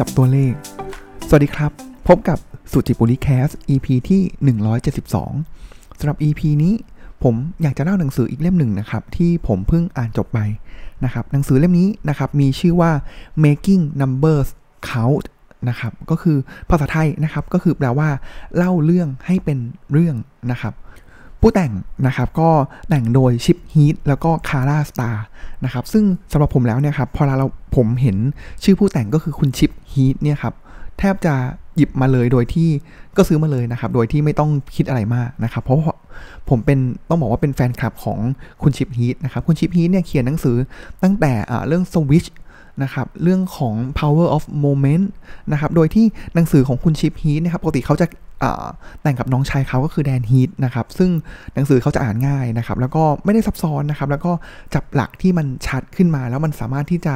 กับตัวเลข สวัสดีครับ พบกับสุจิปุริแคส EP ที่ 172สำหรับ EP นี้ผมอยากจะเล่าหนังสืออีกเล่มหนึ่งนะครับ ที่ผมเพิ่งอ่านจบไปนะครับ หนังสือเล่มนี้นะครับมีชื่อว่า making numbers count นะครับ ก็คือภาษาไทยนะครับ ก็คือแปลว่า เล่าเรื่องให้เป็นเรื่องนะครับ ผู้แต่งนะครับก็แต่งโดยชิปฮีทแล้วก็คาร่าสตาร์นะครับซึ่งสำหรับผมแล้วเนี่ยครับพอเราผมเห็นชื่อผู้แต่งก็คือคุณชิปฮีทเนี่ยครับแทบจะหยิบมาเลยโดยที่ก็ซื้อมาเลยนะครับ โดยที่ไม่ต้องคิดอะไรมากนะครับ เพราะผมเป็นต้องบอกว่าเป็นแฟนคลับของคุณชิปฮีทนะครับ คุณชิปฮีทเนี่ยเขียนหนังสือตั้งแต่เรื่อง Switch นะครับเรื่องของ power of moment นะครับโดยที่หนังสือของคุณชิปฮีทนะครับปกติเขาจะแต่งกับน้องชายเขาก็คือแดนฮีทนะครับซึ่งหนังสือเขาจะอ่านง่ายนะครับแล้วก็ไม่ได้ซับซ้อนนะครับแล้วก็จับหลักที่มันชัดขึ้นมา แล้วมันสามารถที่จะ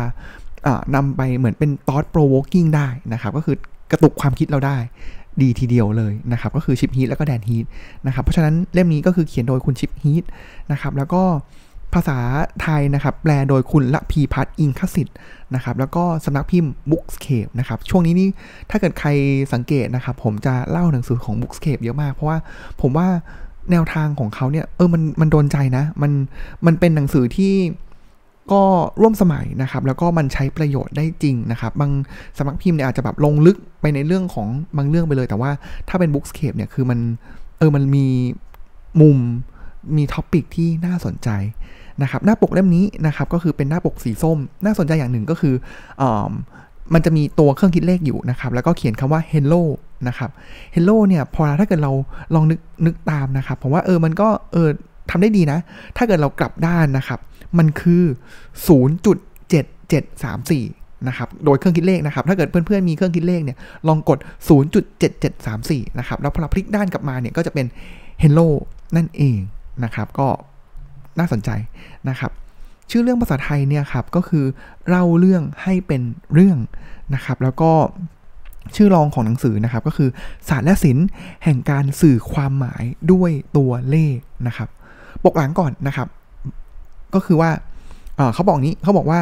นำไปเหมือนเป็น thought provoking ได้นะครับก็คือกระตุกความคิดเราได้ดีทีเดียวเลยนะครับก็คือชิปฮีทแล้วก็แดนฮีทนะครับเพราะฉะนั้นเล่มนี้ก็คือเขียนโดยคุณชิปฮีทนะครับแล้วก็ ภาษาไทยนะครับ แปลโดยคุณละพีพัฒน์อิงคสิทธิ์นะครับ แล้วก็สำนักพิมพ์ Bookscape นะครับ ช่วงนี้นี่ถ้าเกิดใครสังเกตนะครับ ผมจะเล่าหนังสือของ Bookscape เยอะมาก เพราะว่าผมว่าแนวทางของเขาเนี่ย เออ มัน มันโดนใจนะ มัน มันเป็นหนังสือที่ก็ร่วมสมัยนะครับ แล้วก็มันใช้ประโยชน์ได้จริงนะครับ บางสำนักพิมพ์เนี่ยอาจจะแบบลงลึกไปในเรื่องของบางเรื่องไปเลย แต่ว่าถ้าเป็น Bookscape เนี่ย คือมัน เออ มันมีมุม มีท็อปิกที่น่าสนใจ นะครับหน้าปกเล่มนี้นะครับก็คือเป็นหน้าปกสีส้ม น่าสนใจอย่างหนึ่งก็คืออมันจะมีตัวเครื่องคิดเลขอยู่นะครับ แล้วก็เขียนคำว่า hello นะครับ hello เนี่ยพอถ้าเกิดเราลองนึกนึกตามนะครับผมว่าเออมันก็เออทำได้ดีนะ ถ้าเกิดเรากลับด้านนะครับ มันคือ 0.7734 นะครับ โดยเครื่องคิดเลขนะครับ ถ้าเกิดเพื่อนๆมีเครื่องคิดเลขเนี่ย ลองกด 0.7734 นะครับ แล้วพอเราพลิกด้านกลับมาเนี่ย ก็จะเป็น hello นั่นเองนะครับ ก็ น่าสนใจนะครับ ชื่อเรื่องภาษาไทยเนี่ยครับก็คือเล่าเรื่องให้เป็นเรื่องนะครับ แล้วก็ชื่อรองของหนังสือนะครับก็คือศาสตร์และศิลป์แห่งการสื่อความหมายด้วยตัวเลขนะครับปกหลังก่อนนะครับ ก็คือว่าเขาบอกนี้เขาบอกว่า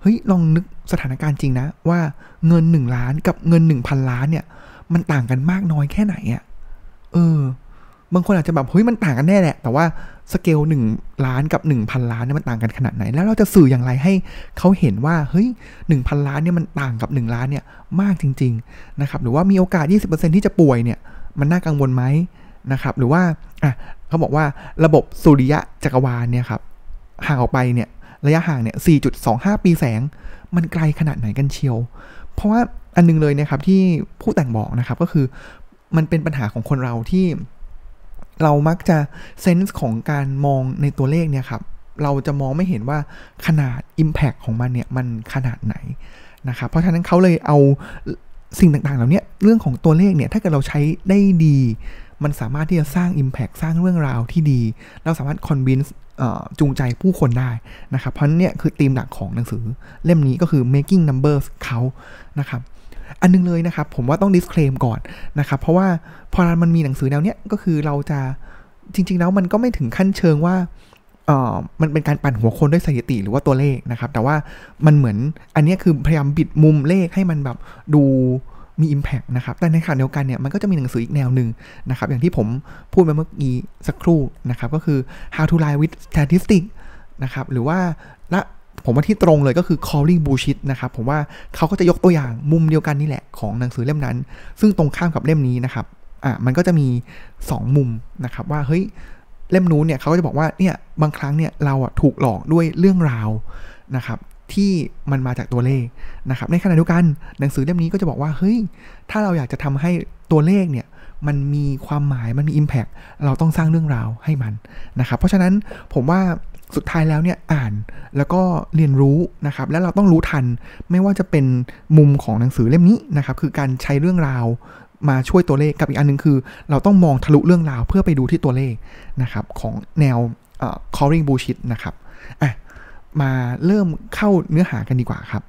เฮ้ยลองนึกสถานการณ์จริงนะ ว่าเงิน 1 ล้านกับเงิน 1,000 ล้านเนี่ย มันต่างกันมากน้อยแค่ไหนอะ่ะเออ บางคนอาจจะแบบเฮ้ยมันต่างกันแน่แหละ แต่ว่าสเกลหนึ่งล้านกับหนึ่งพันล้านเนี่ยมันต่างกันขนาดไหน แล้วเราจะสื่ออย่างไรให้เขาเห็นว่าเฮ้ยหนึ่งพันล้านเนี่ยมันต่างกับหนึ่งล้านเนี่ยมากจริงๆนะครับหรือว่ามีโอกาส 20%ที่จะป่วยเนี่ยมันน่ากังวลไหมนะครับหรือว่าอะเขาบอกว่าระบบสุริยะจักรวาลเนี่ยครับห่างออกไปเนี่ยระยะห่างเนี่ย 4.25 ปีแสง มันไกลขนาดไหนกันเชียว เพราะว่าอันนึงเลยนะครับที่ผู้แต่งบอกนะครับก็คือมันเป็นปัญหาของคนเราที่ เรามักจะเซนส์ของการมองในตัวเลขเนี่ยครับ เราจะมองไม่เห็นว่าขนาด Impact ของมันเนี่ยมันขนาดไหนนะครับ เพราะฉะนั้นเขาเลยเอาสิ่งต่างๆ เหล่านี้เรื่องของตัวเลขเนี่ย ถ้าเกิดเราใช้ได้ดี มันสามารถที่จะสร้าง Impact สร้างเรื่องราวที่ดี เราสามารถ convince จูงใจผู้คนได้นะครับ เพราะนี่คือธีมหลักของหนังสือเล่มนี้ก็คือ making numbers เขานะครับ อันนึงเลยนะครับ ผมว่าต้อง disclaim ก่อนนะครับ เพราะว่าพอมันมีหนังสือแนวเนี้ยก็คือเราจะจริง ๆ แล้วมันก็ไม่ถึงขั้นเชิงว่าเออมันเป็นการปั่นหัวคนด้วยสถิติหรือว่าตัวเลขนะครับ แต่ว่ามันเหมือนอันนี้คือพยายามบิดมุมเลขให้มันแบบดูมี Impact นะครับ แต่ในขณะเดียวกันเนี่ยมันก็จะมีหนังสืออีกแนวหนึ่งนะครับ อย่างที่ผมพูดไปเมื่อกี้สักครู่นะครับ ก็คือ how to lie with statistics นะครับ หรือว่าละ ผมว่าที่ตรงเลยก็คือ calling bullshit นะครับผมว่าเขาก็จะยกตัวอย่างมุมเดียวกันนี่แหละของหนังสือเล่มนั้น ซึ่งตรงข้ามกับเล่มนี้นะครับอะมันก็จะมี 2 มุมนะครับว่าเฮ้ยเล่มนู้นเนี่ยเขาก็จะบอกว่าเนี่ยบางครั้งเนี่ยเราอะถูกหลอกด้วยเรื่องราวนะครับที่มันมาจากตัวเลขนะครับในขณะเดียวกันหนังสือเล่มนี้ก็จะบอกว่าเฮ้ยถ้าเราอยากจะทำให้ตัวเลขเนี่ยมันมีความหมายมันมี Impact เราต้องสร้างเรื่องราวให้มันนะครับเพราะฉะนั้นผมว่า สุดท้ายแล้วเนี่ยอ่านแล้วก็เรียนรู้นะครับ แล้วเราต้องรู้ทันไม่ว่าจะเป็นมุมของหนังสือเล่มนี้นะครับ คือการใช้เรื่องราวมาช่วยตัวเลขกับอีกอันนึงคือ เราต้องมองทะลุเรื่องราวเพื่อไปดูที่ตัวเลขนะครับ ของแนว calling bullshit นะครับอะมาเริ่มเข้าเนื้อหากันดีกว่าครับ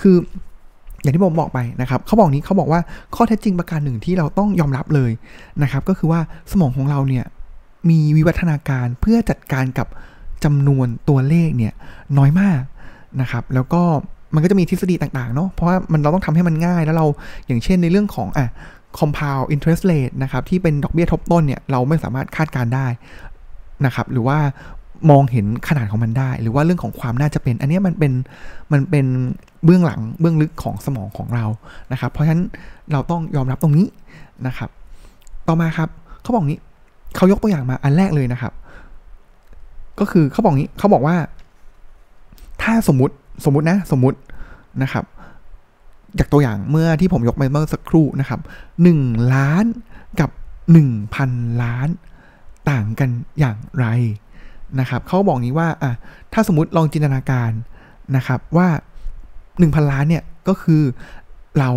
คืออย่างที่ผมบอกไปนะครับเขาบอกนี้เขาบอกว่าข้อเท็จจริงประการหนึ่งที่เราต้องยอมรับเลยนะครับ ก็คือว่าสมองของเราเนี่ยมีวิวัฒนาการเพื่อจัดการกับ จำนวนตัวเลขเนี่ยน้อยมากนะครับ แล้วก็มันก็จะมีทฤษฎีต่างๆเนาะเพราะว่ามันเราต้องทำให้มันง่ายแล้วเราอย่างเช่นในเรื่องของอะ compound interest rate นะครับที่เป็นดอกเบี้ยทบต้นเนี่ยเราไม่สามารถคาดการได้นะครับ หรือว่ามองเห็นขนาดของมันได้ หรือว่าเรื่องของความน่าจะเป็น อันนี้มันเป็นมันเป็นเบื้องหลังเบื้องลึกของสมองของเรานะครับ เพราะฉะนั้นเราต้องยอมรับตรงนี้นะครับ ต่อมาครับเขาบอกงี้เขายกตัวอย่างมาอันแรกเลยนะครับ ก็คือเขาบอกงี้เขาบอกว่า ถ้าสมมติสมมตินะ สมมตินะครับ จากตัวอย่างเมื่อที่ผมยกไปเมื่อสักครู่นะครับหนึ่งล้านกับหนึ่งพันล้านต่างกันอย่างไรนะครับเขาบอกนี้ว่าอะถ้าสมมติลองจินตนาการนะครับว่า 1,000 ล้านเนี่ยก็คือเรา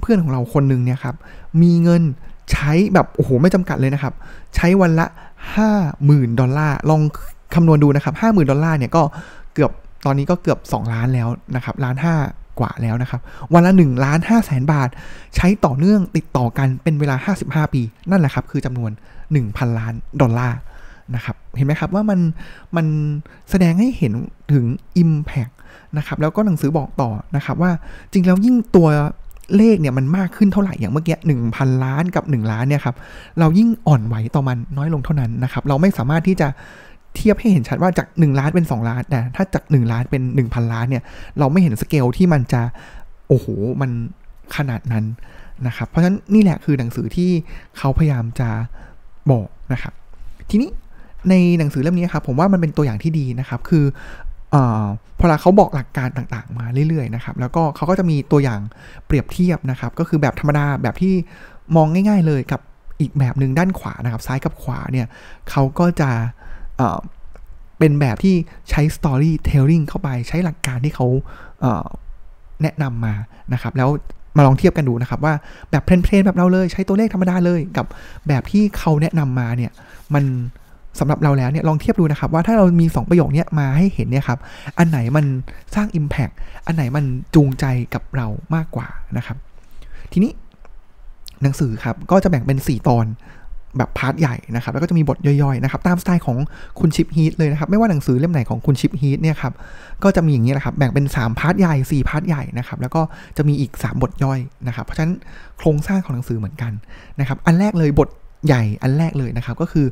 เพื่อนของเราคนหนึ่งเนี่ยครับมีเงินใช้แบบโอ้โหไม่จำกัดเลยนะครับ ใช้วันละ 50,000 ดอลลาร์ลอง คำนวณดูนะครับ50,000ดอลลาร์เนี่ยก็เกือบตอนนี้ก็เกือบ 2 ล้านแล้วนะครับล้านห้ากว่าแล้วนะครับ วันละ1ล้าน5แสนบาท ใช้ต่อเนื่องติดต่อกันเป็นเวลา 55 ปี นั่นแหละครับ คือจำนวน 1,000 ล้านดอลลาร์นะครับ เห็นไหมครับว่ามันมันแสดงให้เห็นถึง Impact นะครับ แล้วก็หนังสือบอกต่อนะครับว่าจริงแล้วยิ่งตัวเลขเนี่ยมันมากขึ้นเท่าไหร่อย่างเมื่อกี้หนึ่งพันล้านกับ 1 ล้านเนี่ยครับเรายิ่งอ่อนไหวต่อมันน้อยลงเท่านั้นนะครับ เราไม่สามารถที่จะ เทียบให้เห็นชัดว่าจาก 1 ล้านเป็น 2 ล้านแต่ถ้าจาก 1 ล้านเป็น 1,000 ล้านเนี่ย เราไม่เห็นสเกลที่มันจะ โอ้โห มันขนาดนั้นนะครับ เพราะฉะนั้นนี่แหละคือหนังสือที่เขาพยายามจะบอกนะครับ ทีนี้ในหนังสือเล่มนี้ครับ ผมว่ามันเป็นตัวอย่างที่ดีนะครับ คืออพอเราเขาบอกหลักการต่างๆ มาเรื่อยๆนะครับ แล้วก็เขาก็จะมีตัวอย่างเปรียบเทียบนะครับ ก็คือแบบธรรมดาแบบที่มองง่าย ๆ เลยกับอีกแบบหนึ่งด้านขวานะครับ ซ้ายกับขวาเนี่ยเขาก็จะ เป็นแบบที่ใช้ storytelling เข้าไปใช้หลักการที่เขาแนะนำมานะครับ แล้วมาลองเทียบกันดูนะครับ ว่าแบบเพลนๆแบบเราเลยใช้ตัวเลขธรรมดาเลยกับแบบที่เขาแนะนำมาเนี่ยมันสำหรับเราแล้วเนี่ยลองเทียบดูนะครับว่าถ้าเรามี 2 ประโยคนี้มาให้เห็นเนี่ยครับอันไหนมันสร้าง Impact อันไหนมันจูงใจกับเรามากกว่านะครับ ทีนี้หนังสือครับก็จะแบ่งเป็น 4 ตอน แบบ part ใหญ่นะครับ แล้วก็จะมีบทย่อยๆนะครับ ตามสไตล์ของคุณชิปฮีทเลยนะครับ ไม่ว่าหนังสือเล่มไหนของคุณชิปฮีทเนี่ยครับ ก็จะมีอย่างนี้แหละครับ แบ่งเป็น 3 part ใหญ่ 4 part ใหญ่นะครับ แล้วก็จะมีอีก 3 บทย่อยนะครับ เพราะฉะนั้นโครงสร้างของหนังสือเหมือนกันนะครับ อันแรกเลยบทใหญ่อันแรกเลยนะครับ ก็คือ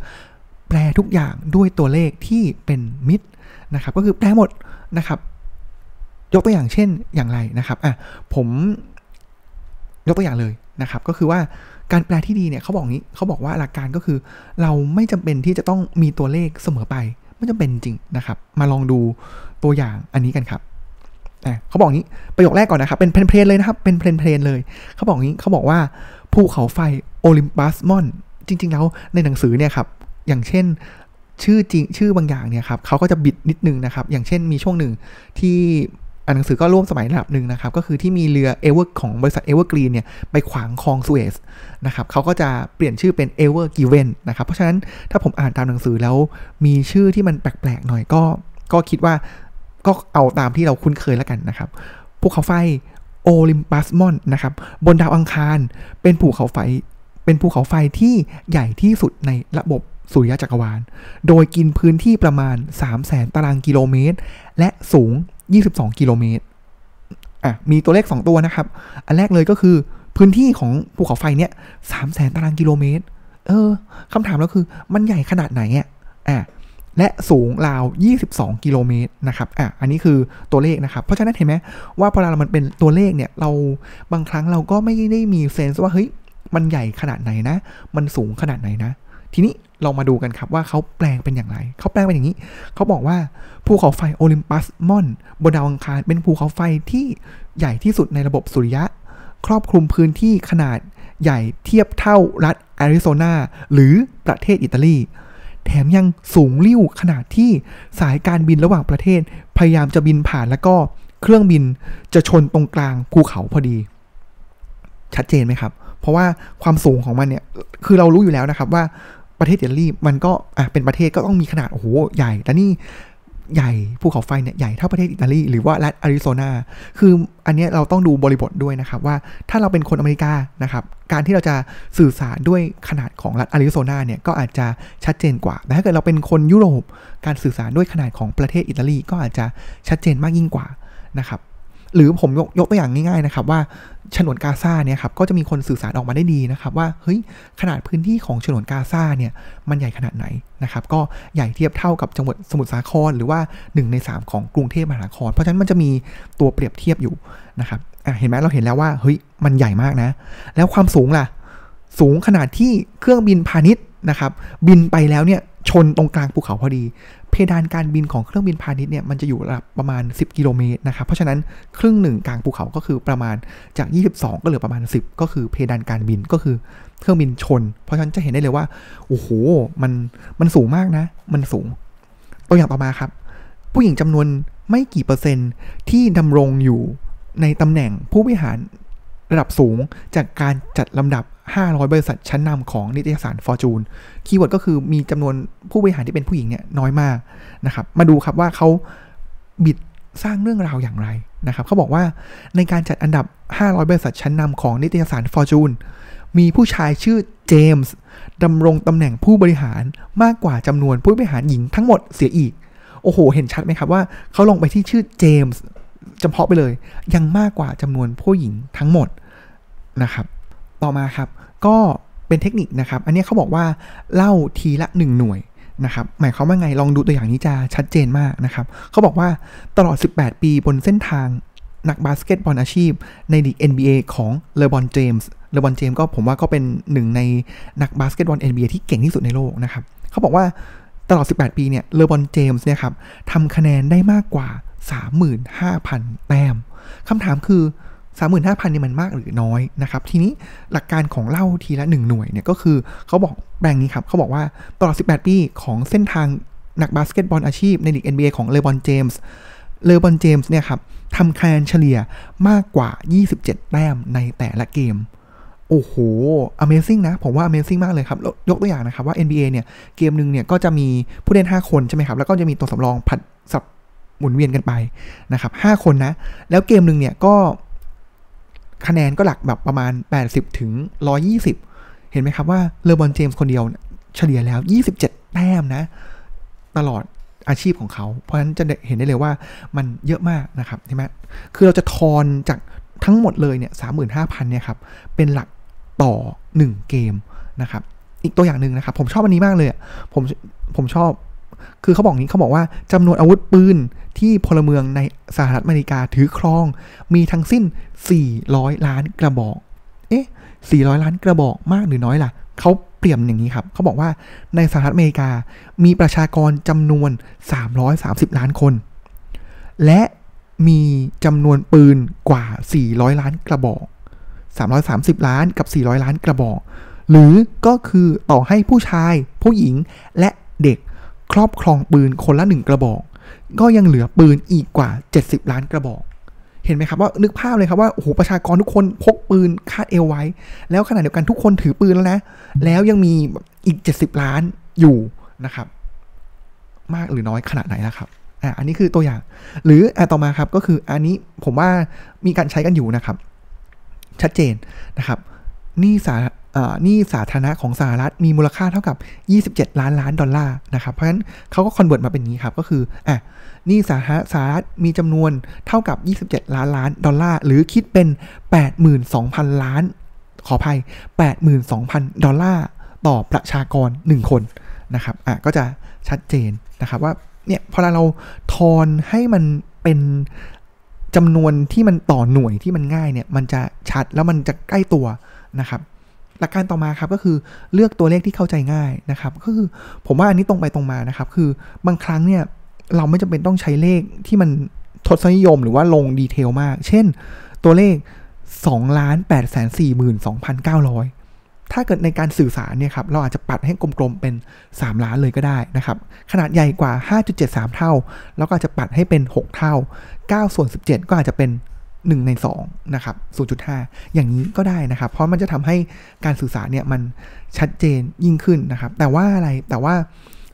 แปลทุกอย่างด้วยตัวเลขที่เป็นมิตรนะครับ ก็คือแปลหมดนะครับ ยกตัวอย่างเช่นอย่างไรนะครับ อะ ผมยกตัวอย่างเลยนะครับ ก็คือว่า การแปลที่ดีเนี่ยเขาบอกงี้เขาบอกว่าหลักการก็คือ เราไม่จำเป็นที่จะต้องมีตัวเลขเสมอไปไม่จำเป็นจริงนะครับ มาลองดูตัวอย่างอันนี้กันครับเขาบอกงี้ประโยคแรกก่อนนะครับ เป็นเพลนเลยนะครับ เป็นเพลนเพลนเลย เขาบอกงี้เขาบอกว่าภูเขาไฟโอลิมปัสมอนจริง ๆ แล้วในหนังสือเนี่ยครับอย่างเช่นชื่อจริงชื่อบางอย่างเนี่ยครับเขาก็จะบิดนิดนึงนะครับ อย่างเช่นมีช่วงหนึ่งที่ อ่านหนังสือก็ร่วมสมัยระดับหนึ่งนะครับ ก็คือที่มีเรือ Ever ของบริษัท Evergreen เนี่ยไปขวางคลองสุเอซนะครับเขาก็จะเปลี่ยนชื่อเป็น Ever Given นะครับ เพราะฉะนั้นถ้าผมอ่านตามหนังสือแล้วมีชื่อที่มันแปลกๆหน่อยก็ ก็คิดว่าก็เอาตามที่เราคุ้นเคยแล้วกันนะครับภูเขาไฟโอลิมปัสมอนส์นะครับบนดาวอังคารเป็นภูเขาไฟเป็นภูเขาไฟที่ใหญ่ที่สุดในระบบสุริยะจักรวาล โดยกินพื้นที่ประมาณ 3 0 0แสนตารางกิโลเมตร และสูง 22 กิโลเมตร อะ มีตัวเลข 2 ตัวนะครับ อันแรกเลยก็คือพื้นที่ของภูเขาไฟเนี่ยสามแสนตารางกิโลเมตร เออคำถามแล้วคือมันใหญ่ขนาดไหนอะอะและสูงราว 22 กิโลเมตรนะครับ อะ อันนี้คือตัวเลขนะครับ เพราะฉะนั้นเห็นไหมว่าพอเรามันเป็นตัวเลขเนี่ย เราบางครั้งเราก็ไม่ได้มีเซนส์ว่า เฮ้ย มันใหญ่ขนาดไหนนะ มันสูงขนาดไหนนะ ทีนี้ เรามาดูกันครับว่าเขาแปลงเป็นอย่างไร เขาแปลงเป็นอย่างนี้ เขาบอกว่าภูเขาไฟโอลิมปัสมอนบนดาวอังคารเป็นภูเขาไฟที่ใหญ่ที่สุดในระบบสุริยะ ครอบคลุมพื้นที่ขนาดใหญ่เทียบเท่ารัฐแอริโซนาหรือประเทศอิตาลี แถมยังสูงลิ่วขนาดที่สายการบินระหว่างประเทศ พยายามจะบินผ่านแล้วก็เครื่องบินจะชนตรงกลางภูเขาพอดี ชัดเจนไหมครับ เพราะว่าความสูงของมันเนี่ย คือเรารู้อยู่แล้วนะครับว่า ประเทศอิตาลีมันก็อะเป็นประเทศก็ต้องมีขนาดโอ้โหใหญ่แต่นี่ใหญ่ภูเขาไฟเนี่ยใหญ่เท่าประเทศอิตาลีหรือว่ารัฐอาริโซนาคืออันนี้เราต้องดูบริบทด้วยนะครับว่าถ้าเราเป็นคนอเมริกานะครับการที่เราจะสื่อสารด้วยขนาดของรัฐอาริโซนาเนี่ยก็อาจจะชัดเจนกว่าแต่ถ้าเกิดเราเป็นคนยุโรป การสื่อสารด้วยขนาดของประเทศอิตาลีก็อาจจะชัดเจนมากยิ่งกว่านะครับ หรือผมยกยกตัวอย่างง่ายๆนะครับว่าฉนวนกาซาเนี่ยครับก็จะมีคนสื่อสารออกมาได้ดีนะครับว่าเฮ้ยขนาดพื้นที่ของฉนวนกาซาเนี่ยมันใหญ่ขนาดไหนนะครับก็ใหญ่เทียบเท่ากับจังหวัดสมุทรสาครหรือว่า 1 ใน 3 ของกรุงเทพมหานคร เพราะฉะนั้นมันจะมีตัวเปรียบเทียบอยู่นะครับเห็นไหมเราเห็นแล้วว่าเฮ้ยมันใหญ่มากนะ แล้วความสูงล่ะ สูงขนาดที่เครื่องบินพาณิชย์นะครับบินไปแล้วเนี่ย ชนตรงกลางภูเขาพอดี เพดานการบินของเครื่องบินพาณิชย์เนี่ยมันจะอยู่ระดับประมาณ 10 กิโลเมตรนะครับ เพราะฉะนั้นครึ่งหนึ่งกลางภูเขาก็คือประมาณจาก 22 ก็เหลือประมาณ 10 ก็คือเพดานการบินก็คือเครื่องบินชน เพราะฉะนั้นจะเห็นได้เลยว่าโอ้โหมันมันสูงมากนะ มันสูง ตัวอย่างต่อมาครับ ผู้หญิงจำนวนไม่กี่เปอร์เซ็นต์ที่ดำรงอยู่ในตำแหน่งผู้บริหารระดับสูงจากการจัดลำดับ 500 บริษัทชั้นนำของนิตยสาร Fortune keyword ก็คือมีจำนวนผู้บริหารที่เป็นผู้หญิงเนี่ยน้อยมากนะครับ มาดูครับว่าเขาบิดสร้างเรื่องราวอย่างไรนะครับเขาบอกว่าในการจัดอันดับ 500 บริษัทชั้นนำของนิตยสาร Fortune มีผู้ชายชื่อเจมส์ดำรงตำแหน่งผู้บริหารมากกว่าจำนวนผู้บริหารหญิงทั้งหมดเสียอีก โอ้โห เห็นชัดไหมครับว่าเขาลงไปที่ชื่อเจมส์เฉพาะไปเลย ยังมากกว่าจำนวนผู้หญิงทั้งหมดนะครับ ต่อมาครับ ก็เป็นเทคนิคนะครับ อันนี้เขาบอกว่าเล่าทีละ 1 หน่วยนะครับหมายความว่าไงลองดูตัวอย่างนี้จะชัดเจนมากนะครับเขาบอกว่าตลอด 18 ปีบนเส้นทางนักบาสเกตบอลอาชีพ ในลีก NBA ของเลบรอนเจมส์เลบรอนเจมส์ก็ผมว่าก็เป็นหนึ่งในนักบาสเกตบอล NBA ที่เก่งที่สุดในโลกนะครับเขาบอกว่าตลอด 18 ปีเนี่ยเลบรอนเจมส์เนี่ยครับทำคะแนนได้มากกว่า 35,000 แต้มคำถามคือ 35,000นี่มันมากหรือน้อยนะครับ ทีนี้หลักการของเล่าทีละ 1 หน่วยเนี่ยก็คือเขาบอกแบ่งนี้ครับเขาบอกว่าตลอด 18 ปีของเส้นทางนักบาสเกตบอลอาชีพในลีก NBA ของเลบรอนเจมส์เลบรอนเจมส์เนี่ยครับทำคะแนนเฉลี่ยมากกว่า 27 แต้มในแต่ละเกม โอ้โห Amazing นะ ผมว่า Amazing มากเลยครับ ยกตัวอย่างนะครับว่า NBA เนี่ย เกมหนึ่งเนี่ยก็จะมีผู้เล่น 5 คนใช่ไหมครับ แล้วก็จะมีตัวสำรองผัดสับหมุนเวียนกันไปนะครับ5คนนะ แล้วเกมหนึ่งเนี่ยก็ คะแนนก็หลักแบบประมาณ 80 ถึง 120 เห็นไหมครับว่าเลอบอนเจมส์คนเดียวเฉลี่ยแล้ว 27 แต้มนะ ตลอดอาชีพของเขา เพราะฉะนั้นจะเห็นได้เลยว่ามันเยอะมากนะครับใช่ไหมคือเราจะทอนจากทั้งหมดเลยเนี่ยสามหมื่นห้าพันเนี่ยครับเป็นหลักต่อ 1 เกมนะครับ อีกตัวอย่างหนึ่งนะครับ ผมชอบอันนี้มากเลย ผมผมชอบ คือเขาบอกนี้เขาบอกว่าจำนวนอาวุธปืนที่พลเมืองในสหรัฐอเมริกาถือครอง มีทั้งสิ้น 400 ล้านกระบอก เอ๊ะ 400 ล้านกระบอกมากหรือน้อยล่ะ เขาเปรียบอย่างนี้ครับ เขาบอกว่าในสหรัฐอเมริกามีประชากรจำนวน 330 ล้านคน และมีจำนวนปืนกว่า 400 ล้านกระบอก 330 ล้านกับ 400 ล้านกระบอก หรือก็คือต่อให้ผู้ชาย ผู้หญิงและเด็ก ครอบครองปืนคนละหนึ่งกระบอก ก็ยังเหลือปืนอีกกว่า 70 ล้านกระบอก เห็นไหมครับว่านึกภาพเลยครับว่าโอ้โหประชากรทุกคนพกปืนคาดเอวไว้ แล้วขณะเดียวกันทุกคนถือปืนแล้วนะ แล้วยังมีอีก 70 ล้านอยู่นะครับ มากหรือน้อยขนาดไหนนะครับอ่าอันนี้คือตัวอย่าง หรืออ่าต่อมาครับก็คืออันนี้ผมว่ามีการใช้กันอยู่นะครับ ชัดเจนนะครับ หนี้สา หนี้สาธารณะของสหรัฐมีมูลค่าเท่ากับ 27 ล้านล้านดอลลาร์นะครับ เพราะฉะนั้นเขาก็ convert มาเป็นนี้ครับ ก็คืออะหนี้สาธารณะสหรัฐมีจำนวนเท่ากับ 27 ล้านล้านดอลลาร์ หรือคิดเป็น 82,000 ล้าน ขออภัย 82,000 ดอลลาร์ต่อประชากร 1 คนนะครับอะก็จะชัดเจนนะครับว่าเนี่ยพอเราทอนให้มันเป็นจำนวนที่มันต่อหน่วยที่มันง่ายเนี่ยมันจะชัดแล้วมันจะใกล้ตัวนะครับ หลักการต่อมาครับก็คือเลือกตัวเลขที่เข้าใจง่ายนะครับ ก็คือผมว่าอันนี้ตรงไปตรงมานะครับ คือบางครั้งเนี่ยเราไม่จำเป็นต้องใช้เลขที่มันทศนิยมหรือว่าลงดีเทลมาก เช่น ตัวเลข2ล้าน8 4 2 9 0 0 ถ้าเกิดในการสื่อสารเนี่ยครับ เราอาจจะปัดให้กลมๆเป็น 3 ล้านเลยก็ได้นะครับ ขนาดใหญ่กว่า 5.73 เท่า แล้วก็อาจจะปัดให้เป็น 6 เท่า 9 ส่วน 17 ก็อาจจะเป็น 1 ใน2นะครับ0.5 อย่างนี้ก็ได้นะครับ เพราะมันจะทำให้การสื่อสารเนี่ยมันชัดเจนยิ่งขึ้นนะครับ แต่ว่าอะไรแต่ว่า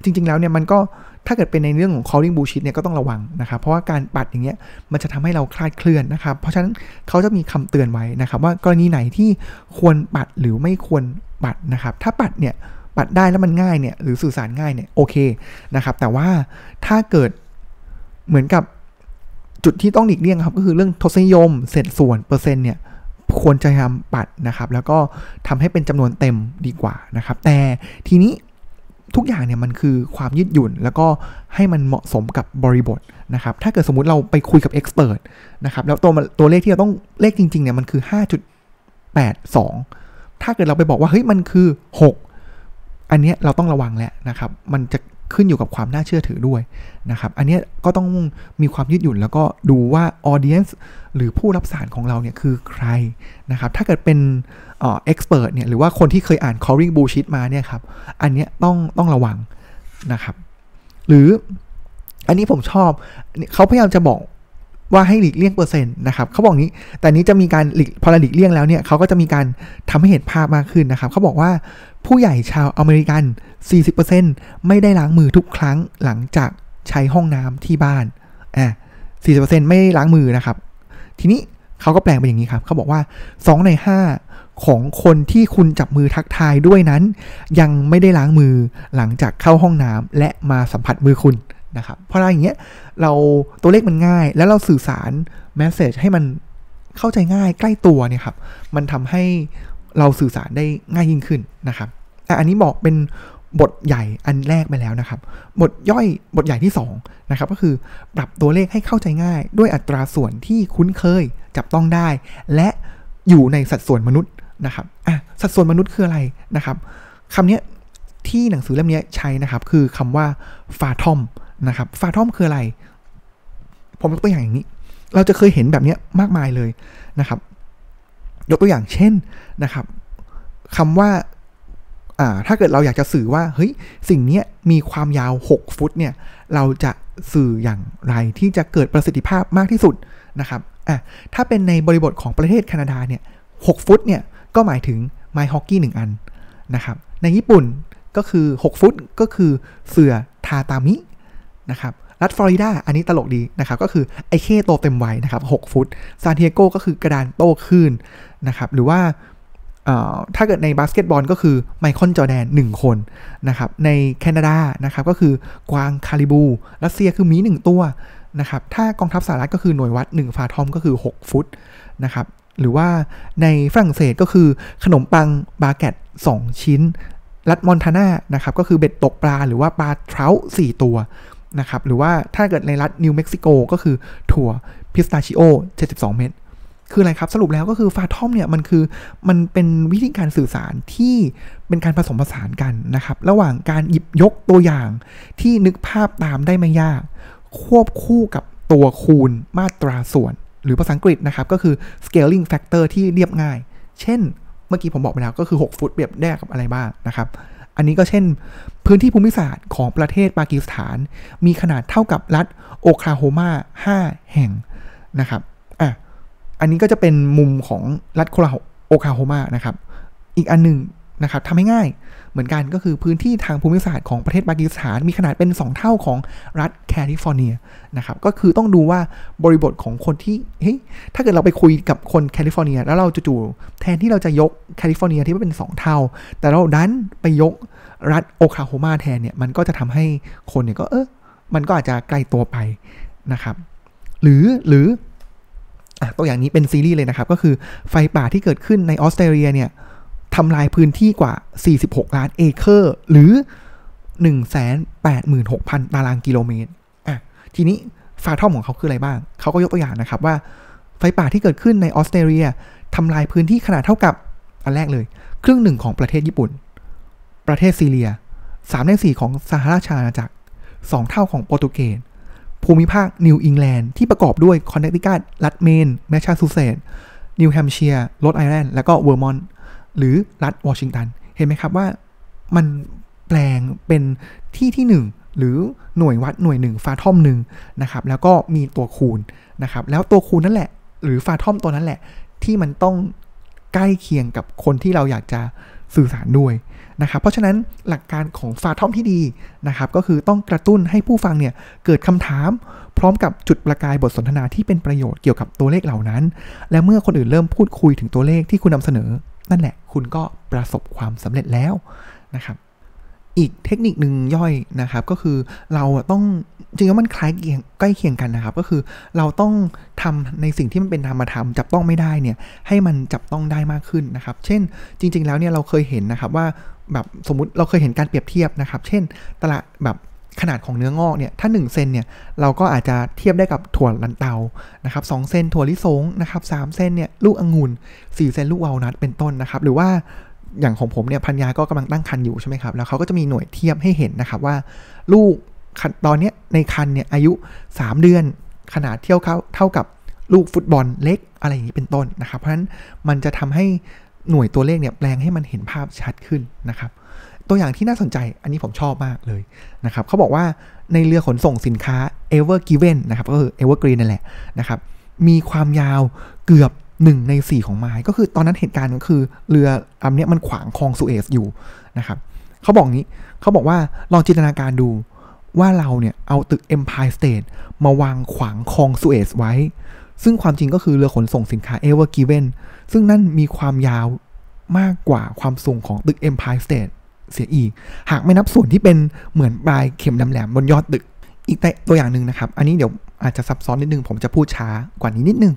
จริง ๆ แล้วเนี่ยมันก็ถ้าเกิดเป็นในเรื่องของ calling bullshit เนี่ยก็ต้องระวังนะครับ เพราะว่าการปัดอย่างเงี้ยมันจะทำให้เราคลาดเคลื่อนนะครับ เพราะฉะนั้นเขาจะมีคำเตือนไว้นะครับ ว่ากรณีไหนที่ควรปัดหรือไม่ควรปัดนะครับ ถ้าปัดเนี่ยปัดได้แล้วมันง่ายเนี่ยหรือสื่อสารง่ายเนี่ยโอเคนะครับ แต่ว่าถ้าเกิดเหมือนกับ จุดที่ต้องหลีกเลี่ยงครับก็คือเรื่องทศนิยมเศษส่วนเปอร์เซ็นต์เนี่ยควรจะทำปัดนะครับ แล้วก็ทำให้เป็นจำนวนเต็มดีกว่านะครับ แต่ทีนี้ทุกอย่างเนี่ยมันคือความยืดหยุ่น แล้วก็ให้มันเหมาะสมกับบริบทนะครับ ถ้าเกิดสมมุติเราไปคุยกับเอ็กซ์เพรสนะครับแล้วตัวตัวเลขที่เราต้องเลขจริงๆเนี่ยมันคือ 5.82 ถ้าเกิดเราไปบอกว่าเฮ้ยมันคือ 6 อันนี้เราต้องระวังแล้วนะครับ มันจะ ขึ้นอยู่กับความน่าเชื่อถือด้วยนะครับ อันนี้ก็ต้องมีความยืดหยุ่นแล้วก็ดูว่าออเดียนส์หรือผู้รับสารของเราเนี่ยคือใครนะครับ ถ้าเกิดเป็นเอ็กซ์เพรสเนี่ยหรือว่าคนที่เคยอ่าน calling bullshit มาเนี่ยครับ อันนี้ต้องต้องระวังนะครับ หรืออันนี้ผมชอบเขาพยายามจะบอก ว่าให้หลีกเลี่ยงเปอร์เซ็นต์นะครับเขาบอกนี้ แต่นี้จะมีการหลีกพอหลีกเลี่ยงแล้วเนี่ยเขาก็จะมีการทำให้เห็นภาพมากขึ้นนะครับเขาบอกว่าผู้ใหญ่ชาวอเมริกัน 40%ไม่ได้ล้างมือทุกครั้งหลังจากใช้ห้องน้ำที่บ้านอะ40%ไม่ล้างมือนะครับ ทีนี้เขาก็แปลงเป็นอย่างนี้ครับเขาบอกว่า 2 ใน 5 ของคนที่คุณจับมือทักทายด้วยนั้น ยังไม่ได้ล้างมือหลังจากเข้าห้องน้ำและมาสัมผัสมือคุณ นะครับเพราะอะไรอย่างเงี้ยเราตัวเลขมันง่าย แล้วเราสื่อสารแมสเซจให้มันเข้าใจง่ายใกล้ตัวเนี่ยครับมันทำให้เราสื่อสารได้ง่ายยิ่งขึ้นนะครับอันนี้บอกเป็นบทใหญ่อันแรกไปแล้วนะครับ บทย่อยบทใหญ่ที่2นะครับก็คือปรับตัวเลขให้เข้าใจง่าย ด้วยอัตราส่วนที่คุ้นเคยจับต้องได้ และอยู่ในสัดส่วนมนุษย์นะครับอะสัดส่วนมนุษย์คืออะไรนะครับคำนี้ที่หนังสือเล่มนี้ใช้นะครับ คือคำว่าฟาทอม นะครับฟาทอมคืออะไร ผมยกตัวอย่างอย่างนี้ เราจะเคยเห็นแบบนี้มากมายเลยนะครับ ยกตัวอย่างเช่นนะครับคำว่าถ้าเกิดเราอยากจะสื่อว่าเฮ้ยสิ่งนี้มีความยาว 6 ฟุตเนี่ยเราจะสื่ออย่างไรที่จะเกิดประสิทธิภาพมากที่สุดนะครับอะถ้าเป็นในบริบทของประเทศแคนาดาเนี่ย6ฟุตเนี่ยก็หมายถึงไม้ฮอกกี้หนึ่งอันนะครับในญี่ปุ่นก็คือ 6 ฟุตก็คือเสือทาตามิ นะครับรัฐฟลอริดาอันนี้ตลกดีนะครับก็คือไอเคโตเต็มวัยนะครับ6ฟุตซานเทียโกก็คือกระดานโตขึ้นนะครับหรือว่าถ้าเกิดในบาสเกตบอลก็คือไมคอนจอแดน 1 คนนะครับในแคนาดานะครับก็คือกวางคาริบู รัสเซียคือหมี 1 ตัวนะครับถ้ากองทัพสหรัฐก็คือหน่วยวัด 1 ฟาทอมก็คือ 6 ฟุตนะครับหรือว่าในฝรั่งเศสก็คือขนมปังบาเกต2 ชิ้น รัฐมอนทานานะครับก็คือเบ็ดตกปลาหรือว่าปลาเทราต์ 4ตัว นะครับ หรือว่าถ้าเกิดในรัฐนิวเม็กซิโกก็คือถั่วพิสตาชิโอ 72 เม็ดคืออะไรครับ สรุปแล้วก็คือฟาทอมเนี่ยมันคือมันเป็นวิธีการสื่อสารที่เป็นการผสมผสานกันนะครับ ระหว่างการหยิบยกตัวอย่างที่นึกภาพตามได้ไม่ยาก ควบคู่กับตัวคูณมาตราส่วน หรือภาษาอังกฤษนะครับ ก็คือ scaling factor ที่เรียบง่าย เช่น เมื่อกี้ผมบอกไปแล้วก็คือ 6 ฟุตเปรียบได้กับอะไรบ้างนะครับ อันนี้ก็เช่น พื้นที่ภูมิศาสตร์ของประเทศปากีสถาน มีขนาดเท่ากับรัฐโอคลาโฮมา 5 แห่งนะครับอะอันนี้ก็จะเป็นมุมของรัฐโคลาโอคลาโฮมานะครับ อีกอันหนึ่งนะครับทำให้ง่าย เหมือนกันก็คือพื้นที่ทางภูมิศาสตร์ของประเทศปากีสถาน มีขนาดเป็น 2 เท่าของรัฐแคลิฟอร์เนียนะครับก็คือต้องดูว่าบริบทของคนที่เฮ้ยถ้าเกิดเราไปคุยกับคนแคลิฟอร์เนีย แล้วเราจู่ๆแทนที่เราจะยกแคลิฟอร์เนียที่เป็น 2 เท่า แต่เราดันไปยกรัฐโอคลาโฮมาแทนเนี่ยมันก็จะทำให้คนเนี่ยก็เออมันก็อาจจะไกลตัวไปนะครับ หรือหรือตัวอย่างนี้เป็นซีรีส์เลยนะครับ ก็คือไฟป่าที่เกิดขึ้นในออสเตรเลียเนี่ย ทำลายพื้นที่กว่า 46 ล้านเอเคอร์ หรือ 186,000 ตารางกิโลเมตรอะทีนี้ฟาทอมของเขาคืออะไรบ้าง เขาก็ยกตัวอย่างนะครับว่า ไฟป่าที่เกิดขึ้นในออสเตรเลียทำลายพื้นที่ขนาดเท่ากับ อันแรกเลย ครึ่งหนึ่งของประเทศญี่ปุ่น ประเทศซีเรีย3ใน4 ของสหราชอาณาจักร 2 เท่าของโปรตุเกสภูมิภาคนิวอิงแลนด์ที่ประกอบด้วยคอนเนตทิคัตรัฐเมนแมชชาซูเซตส์นิวแฮมป์เชียร์โรดไอแลนด์และก็เวอร์มอนต์ หรือรัฐวอชิงตัน เห็นไหมครับว่ามันแปลงเป็นที่ที่ 1 หรือหน่วยวัดหน่วยหนึ่งฟาทอมหนึ่งนะครับแล้วก็มีตัวคูณนะครับแล้วตัวคูณนั่นแหละ หรือฟาทอมตัวนั้นแหละ ที่มันต้องใกล้เคียงกับคนที่เราอยากจะสื่อสารด้วยนะครับเพราะฉะนั้นหลักการของฟาทอมที่ดีนะครับก็คือต้องกระตุ้นให้ผู้ฟังเนี่ยเกิดคำถาม พร้อมกับจุดประกายบทสนทนาที่เป็นประโยชน์เกี่ยวกับตัวเลขเหล่านั้น และเมื่อคนอื่นเริ่มพูดคุยถึงตัวเลขที่คุณนำเสนอ นั่นแหละคุณก็ประสบความสำเร็จแล้วนะครับ อีกเทคนิคหนึ่งย่อยนะครับก็คือเราต้องจริงๆมันคล้ายเคียงใกล้เคียงกันนะครับ ก็คือเราต้องทำในสิ่งที่มันเป็นธรรมธรรมจับต้องไม่ได้เนี่ยให้มันจับต้องได้มากขึ้นนะครับ เช่น จริง ๆ แล้วเนี่ยเราเคยเห็นนะครับว่าแบบสมมุติเราเคยเห็นการเปรียบเทียบนะครับ เช่น ตลาดแบบ ขนาดของเนื้องอกเนี่ยถ้า 1 เซนเนี่ยเราก็อาจจะเทียบได้กับถั่วลันเตานะครับสเซนถั่วลิสงนะครับสเซนเนี่ยลูกองุ่น4เซนลูกวาลนัทเป็นต้นนะครับ หรือว่าอย่างของผมเนี่ยพันยาก็กำลังตั้งคันอยู่ใช่ไหมครับแล้วเขาก็จะมีหน่วยเทียบให้เห็นนะครับว่า ลูกตอนนี้ในคันเนี่ยอายุ 3 เดือนขนาดเที่ยวเขาเท่ากับลูกฟุตบอลเล็กอะไรอย่างนี้เป็นต้นนะครับ เพราะฉะนั้นมันจะทำให้หน่วยตัวเลขเนี่ยแปลงให้มันเห็นภาพชัดขึ้นนะครับ ตัวอย่างที่น่าสนใจอันนี้ผมชอบมากเลยนะครับเขาบอกว่าในเรือขนส่งสินค้า Ever Given นะครับก็คือ Evergreen นั่นแหละนะครับมีความยาวเกือบหนึ่งใน 4 ของไม้ก็คือตอนนั้นเหตุการณ์ก็คือเรือลำนี้มันขวางคลองสุเอซอยู่นะครับเขาบอกงี้เขาบอกว่าลองจินตนาการดูว่าเราเนี่ยเอาตึก Empire State มาวางขวางคลองสุเอซไว้ ซึ่งความจริงก็คือเรือขนส่งสินค้า Ever Given ซึ่งนั่นมีความยาวมากกว่าความสูงของตึก Empire State เสียอีก หากไม่นับส่วนที่เป็นเหมือนปลายเข็มดำแหลมบนยอดตึก อีกตัวอย่างหนึ่งนะครับ อันนี้เดี๋ยวอาจจะซับซ้อนนิดนึง ผมจะพูดช้ากว่านี้นิดนึง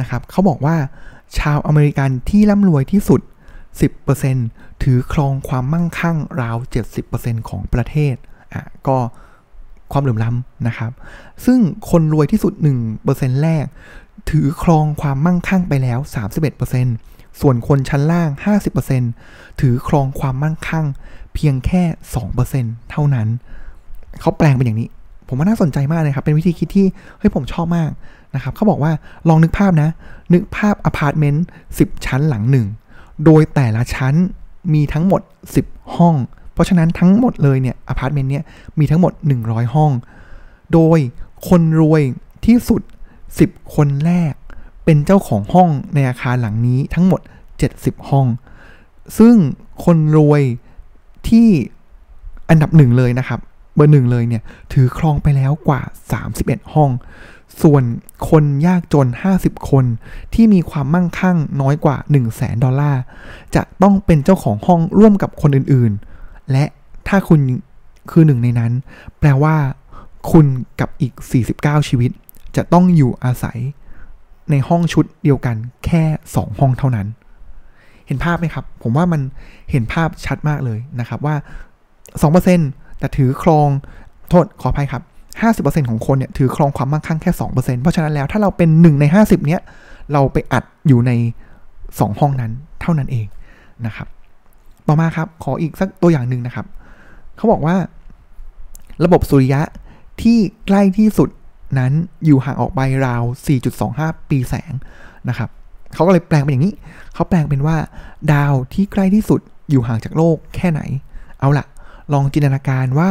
นะครับเขาบอกว่าชาวอเมริกันที่ร่ำรวยที่สุด 10%ถือครองความมั่งคั่งราว 70%ของประเทศอะก็ความเหลื่อมล้ำนะครับ ซึ่งคนรวยที่สุด 1%แรก ถือครองความมั่งคั่งไปแล้ว 31% ส่วนคนชั้นล่าง 50%ถือครองความมั่งคั่ง เพียงแค่ 2%เท่านั้น เขาแปลงเป็นอย่างนี้ ผมว่าน่าสนใจมากเลยครับ เป็นวิธีคิดที่ เฮ้ย ผมชอบมากนะครับ เขาบอกว่าลองนึกภาพนะ นึกภาพอพาร์ตเมนต์10 ชั้นหลังหนึ่ง โดยแต่ละชั้นมีทั้งหมด 10 ห้อง เพราะฉะนั้นทั้งหมดเลยเนี่ยอพาร์ตเมนต์เนี้ยมีทั้งหมด 100 ห้อง โดยคนรวยที่สุด 10 คนแรก เป็นเจ้าของห้องในอาคารหลังนี้ทั้งหมด 70 ห้อง ซึ่งคนรวยที่อันดับหนึ่งเลยนะครับ เบอร์หนึ่งเลยเนี่ย ถือครองไปแล้วกว่า 31 ห้อง ส่วนคนยากจน 50 คนที่มีความมั่งคั่งน้อยกว่า 1 0 0 0 0แสนดอลลาร์ จะต้องเป็นเจ้าของห้องร่วมกับคนอื่นๆ และถ้าคุณคือหนึ่งในนั้น แปลว่า คุณกับอีก 49 ชีวิต จะต้องอยู่อาศัย ในห้องชุดเดียวกันแค่ 2 ห้องเท่านั้น เห็นภาพไหมครับ ผมว่ามันเห็นภาพชัดมากเลยนะครับว่า 2%แต่ถือครองโทษขออภัยครับ50%ของคนเนี่ยถือครองความมั่งคั่งแค่ 2%เพราะฉะนั้นแล้วถ้าเราเป็น 1 ใน 50 เนี้ยเราไปอัดอยู่ใน 2 ห้องนั้นเท่านั้นเองนะครับ ต่อมาครับขออีกสักตัวอย่างหนึ่งนะครับ เขาบอกว่า ระบบสุริยะที่ใกล้ที่สุด นั้นอยู่ห่างออกไปราว 4.25 ปีแสงนะครับเขาก็เลยแปลงเป็นอย่างนี้ เขาแปลงเป็นว่า ดาวที่ใกล้ที่สุดอยู่ห่างจากโลกแค่ไหน เอาละลองจินตนาการว่า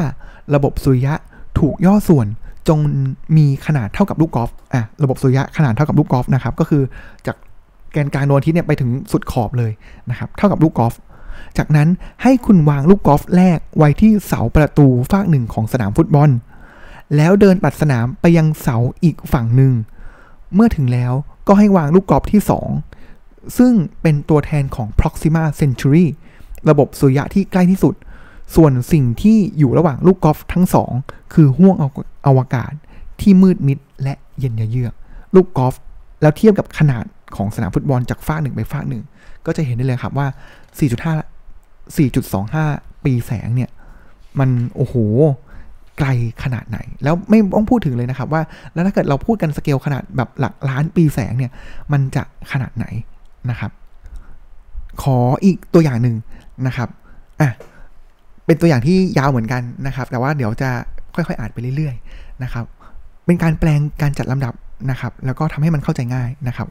ระบบสุริยะถูกย่อส่วนจงมีขนาดเท่ากับลูกกอล์ฟอะระบบสุริยะขนาดเท่ากับลูกกอล์ฟนะครับ ก็คือจากแกนกลางดวงอาทิตย์เนี่ยไปถึงสุดขอบเลยนะครับ เท่ากับลูกกอล์ฟ จากนั้นให้คุณวางลูกกอล์ฟแรกไว้ที่เสาประตูฝากหนึ่งของสนามฟุตบอล แล้วเดินปัดสนามไปยังเสาอีกฝั่งหนึ่ง เมื่อถึงแล้วก็ให้วางลูกกรอล์ฟที่ 2 ซึ่งเป็นตัวแทนของ Proxima Centauri ระบบสุริยะที่ใกล้ที่สุด ส่วนสิ่งที่อยู่ระหว่างลูกกอล์ฟทั้งสองคือห้วงอวกาศที่มืดมิดและเย็นเยือกลูกกอล์ฟแล้วเทียบกับขนาดของสนามฟุตบอลจากฝ้าหนึ่งไปฝ้าหนึ่ง ก็จะเห็นได้เลยครับว่า 4.5 4.25 ปีแสงเนี่ย มันโอ้โห ไกลขนาดไหน แล้วไม่ต้องพูดถึงเลยนะครับว่าแล้วถ้าเกิดเราพูดกันสเกลขนาดแบบหลักล้านปีแสงเนี่ยมันจะขนาดไหนนะครับ ขออีกตัวอย่างหนึ่งนะครับอะเป็นตัวอย่างที่ยาวเหมือนกันนะครับ แต่ว่าเดี๋ยวจะค่อยๆ อ่านไปเรื่อย ๆ นะครับ เป็นการแปลงการจัดลำดับนะครับ แล้วก็ทำให้มันเข้าใจง่ายนะครับ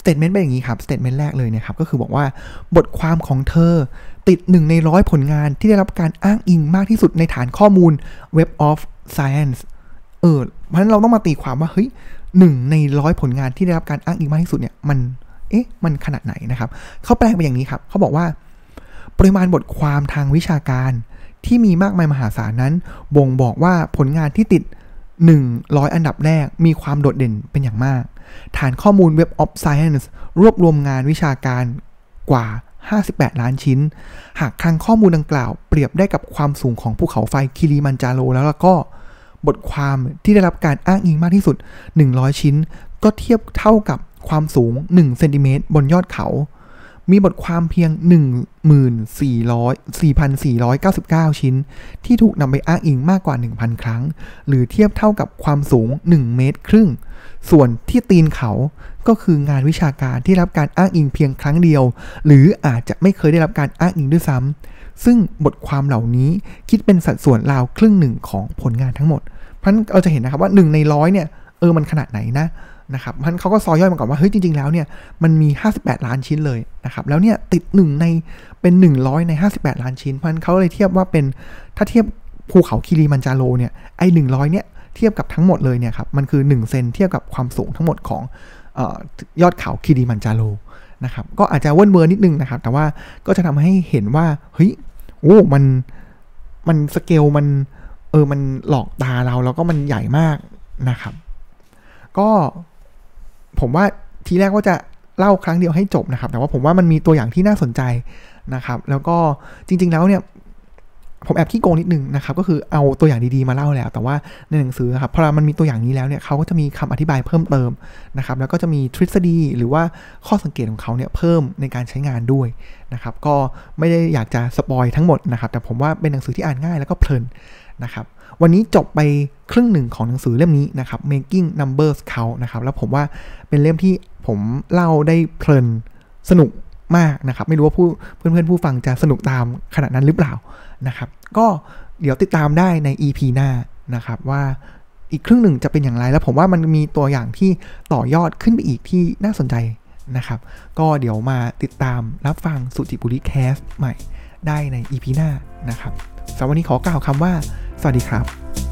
statement เป็นอย่างนี้ครับ statement แรกเลยนะครับก็คือบอกว่าบทความของเธอติดหนึ่งในร้อยผลงานที่ได้รับการอ้างอิงมากที่สุดในฐานข้อมูล Web of Science เออเพราะฉะนั้นเราต้องมาตีความว่าเฮ้ยหนึ่งในร้อยผลงานที่ได้รับการอ้างอิงมากที่สุดเนี่ยมันเอ๊ะมันขนาดไหนนะครับเขาแปลงเป็นอย่างนี้ครับเขาบอกว่าปริมาณบทความทางวิชาการ ที่มีมากมายมหาศาลนั้น บ่งบอกว่าผลงานที่ติด 100 อันดับแรกมีความโดดเด่นเป็นอย่างมาก ฐานข้อมูล Web of Science รวบรวมงานวิชาการกว่า 58 ล้านชิ้น หากคลังข้อมูลดังกล่าวเปรียบได้กับความสูงของภูเขาไฟคิริมันจาโรแล้วแล้วก็บทความที่ได้รับการอ้างอิงมากที่สุด 100 ชิ้น ก็เทียบเท่ากับความสูง 1 เซนติเมตรบนยอดเขา มีบทความเพียง 14,499 ชิ้น ที่ถูกนำไปอ้างอิงมากกว่า 1,000 ครั้ง หรือเทียบเท่ากับความสูง 1 เมตรครึ่ง ส่วนที่ตีนเขาก็คืองานวิชาการที่รับการอ้างอิงเพียงครั้งเดียว หรืออาจจะไม่เคยได้รับการอ้างอิงด้วยซ้ำซึ่งบทความเหล่านี้คิดเป็นสัดส่วนราวครึ่งหนึ่งของผลงานทั้งหมด เพราะฉะนั้นเราจะเห็นนะครับว่า 1 ในร้อยเนี่ยเออมันขนาดไหนนะนะครับมันเขาก็ซอยย่อยมาก่อนว่าเฮ้ยจริง ๆ แล้วเนี่ยมันมี 58 ล้านชิ้นเลยนะครับแล้วเนี่ยติดหนึ่งในเป็น 100 ใน 58 ล้านชิ้นเพราะฉะนั้นเขาเลยเทียบว่าเป็นถ้าเทียบภูเขาคิริมันจาโรเนี่ยไอ้100เนี่ย เทียบกับทั้งหมดเลยเนี่ยครับมันคือ 1 เซนเทียบกับความสูงทั้งหมดของยอดเขาคิริมันจาโรนะครับก็อาจจะเวิ้นเวอร์นิดนึงนะครับ แต่ว่าก็จะทำให้เห็นว่าเฮ้ยโอ้มันมันสเกลมันเออมันหลอกตาเราแล้วก็มันใหญ่มากนะครับ ก็ผมว่าทีแรกว่าจะเล่าครั้งเดียวให้จบนะครับ แต่ว่าผมว่ามันมีตัวอย่างที่น่าสนใจนะครับ แล้วก็จริง ๆ แล้วเนี่ย ผมแอบขี้โกงนิดนึงนะครับก็คือเอาตัวอย่างดีๆมาเล่าแล้ว แต่ว่าในหนังสือครับพอมันมีตัวอย่างนี้แล้วเนี่ยเขาก็จะมีคำอธิบายเพิ่มเติมนะครับแล้วก็จะมีทฤษฎีหรือว่าข้อสังเกตของเขาเนี่ยเพิ่มในการใช้งานด้วยนะครับก็ไม่ได้อยากจะสปอยทั้งหมดนะครับแต่ผมว่าเป็นหนังสือที่อ่านง่ายแล้วก็เพลินนะครับวันนี้จบไปครึ่งหนึ่งของหนังสือเล่มนี้นะครับ making numbers count นะครับแล้วผมว่าเป็นเล่มที่ผมเล่าได้เพลินสนุกมากนะครับ ไม่รู้ว่าผู้เพื่อนๆผู้ฟังจะสนุกตามขนาดนั้นหรือเปล่า นะครับ ก็เดี๋ยวติดตามได้ใน EP หน้านะครับว่าอีกครึ่งหนึ่งจะเป็นอย่างไร แล้วผมว่ามันมีตัวอย่างที่ต่อยอดขึ้นไปอีกที่น่าสนใจนะครับ ก็เดี๋ยวมาติดตามรับฟังสุจิบุริแคสใหม่ได้ใน EP หน้านะครับสำหรับวันนี้ขอกล่าวคำว่า สวัสดีครับ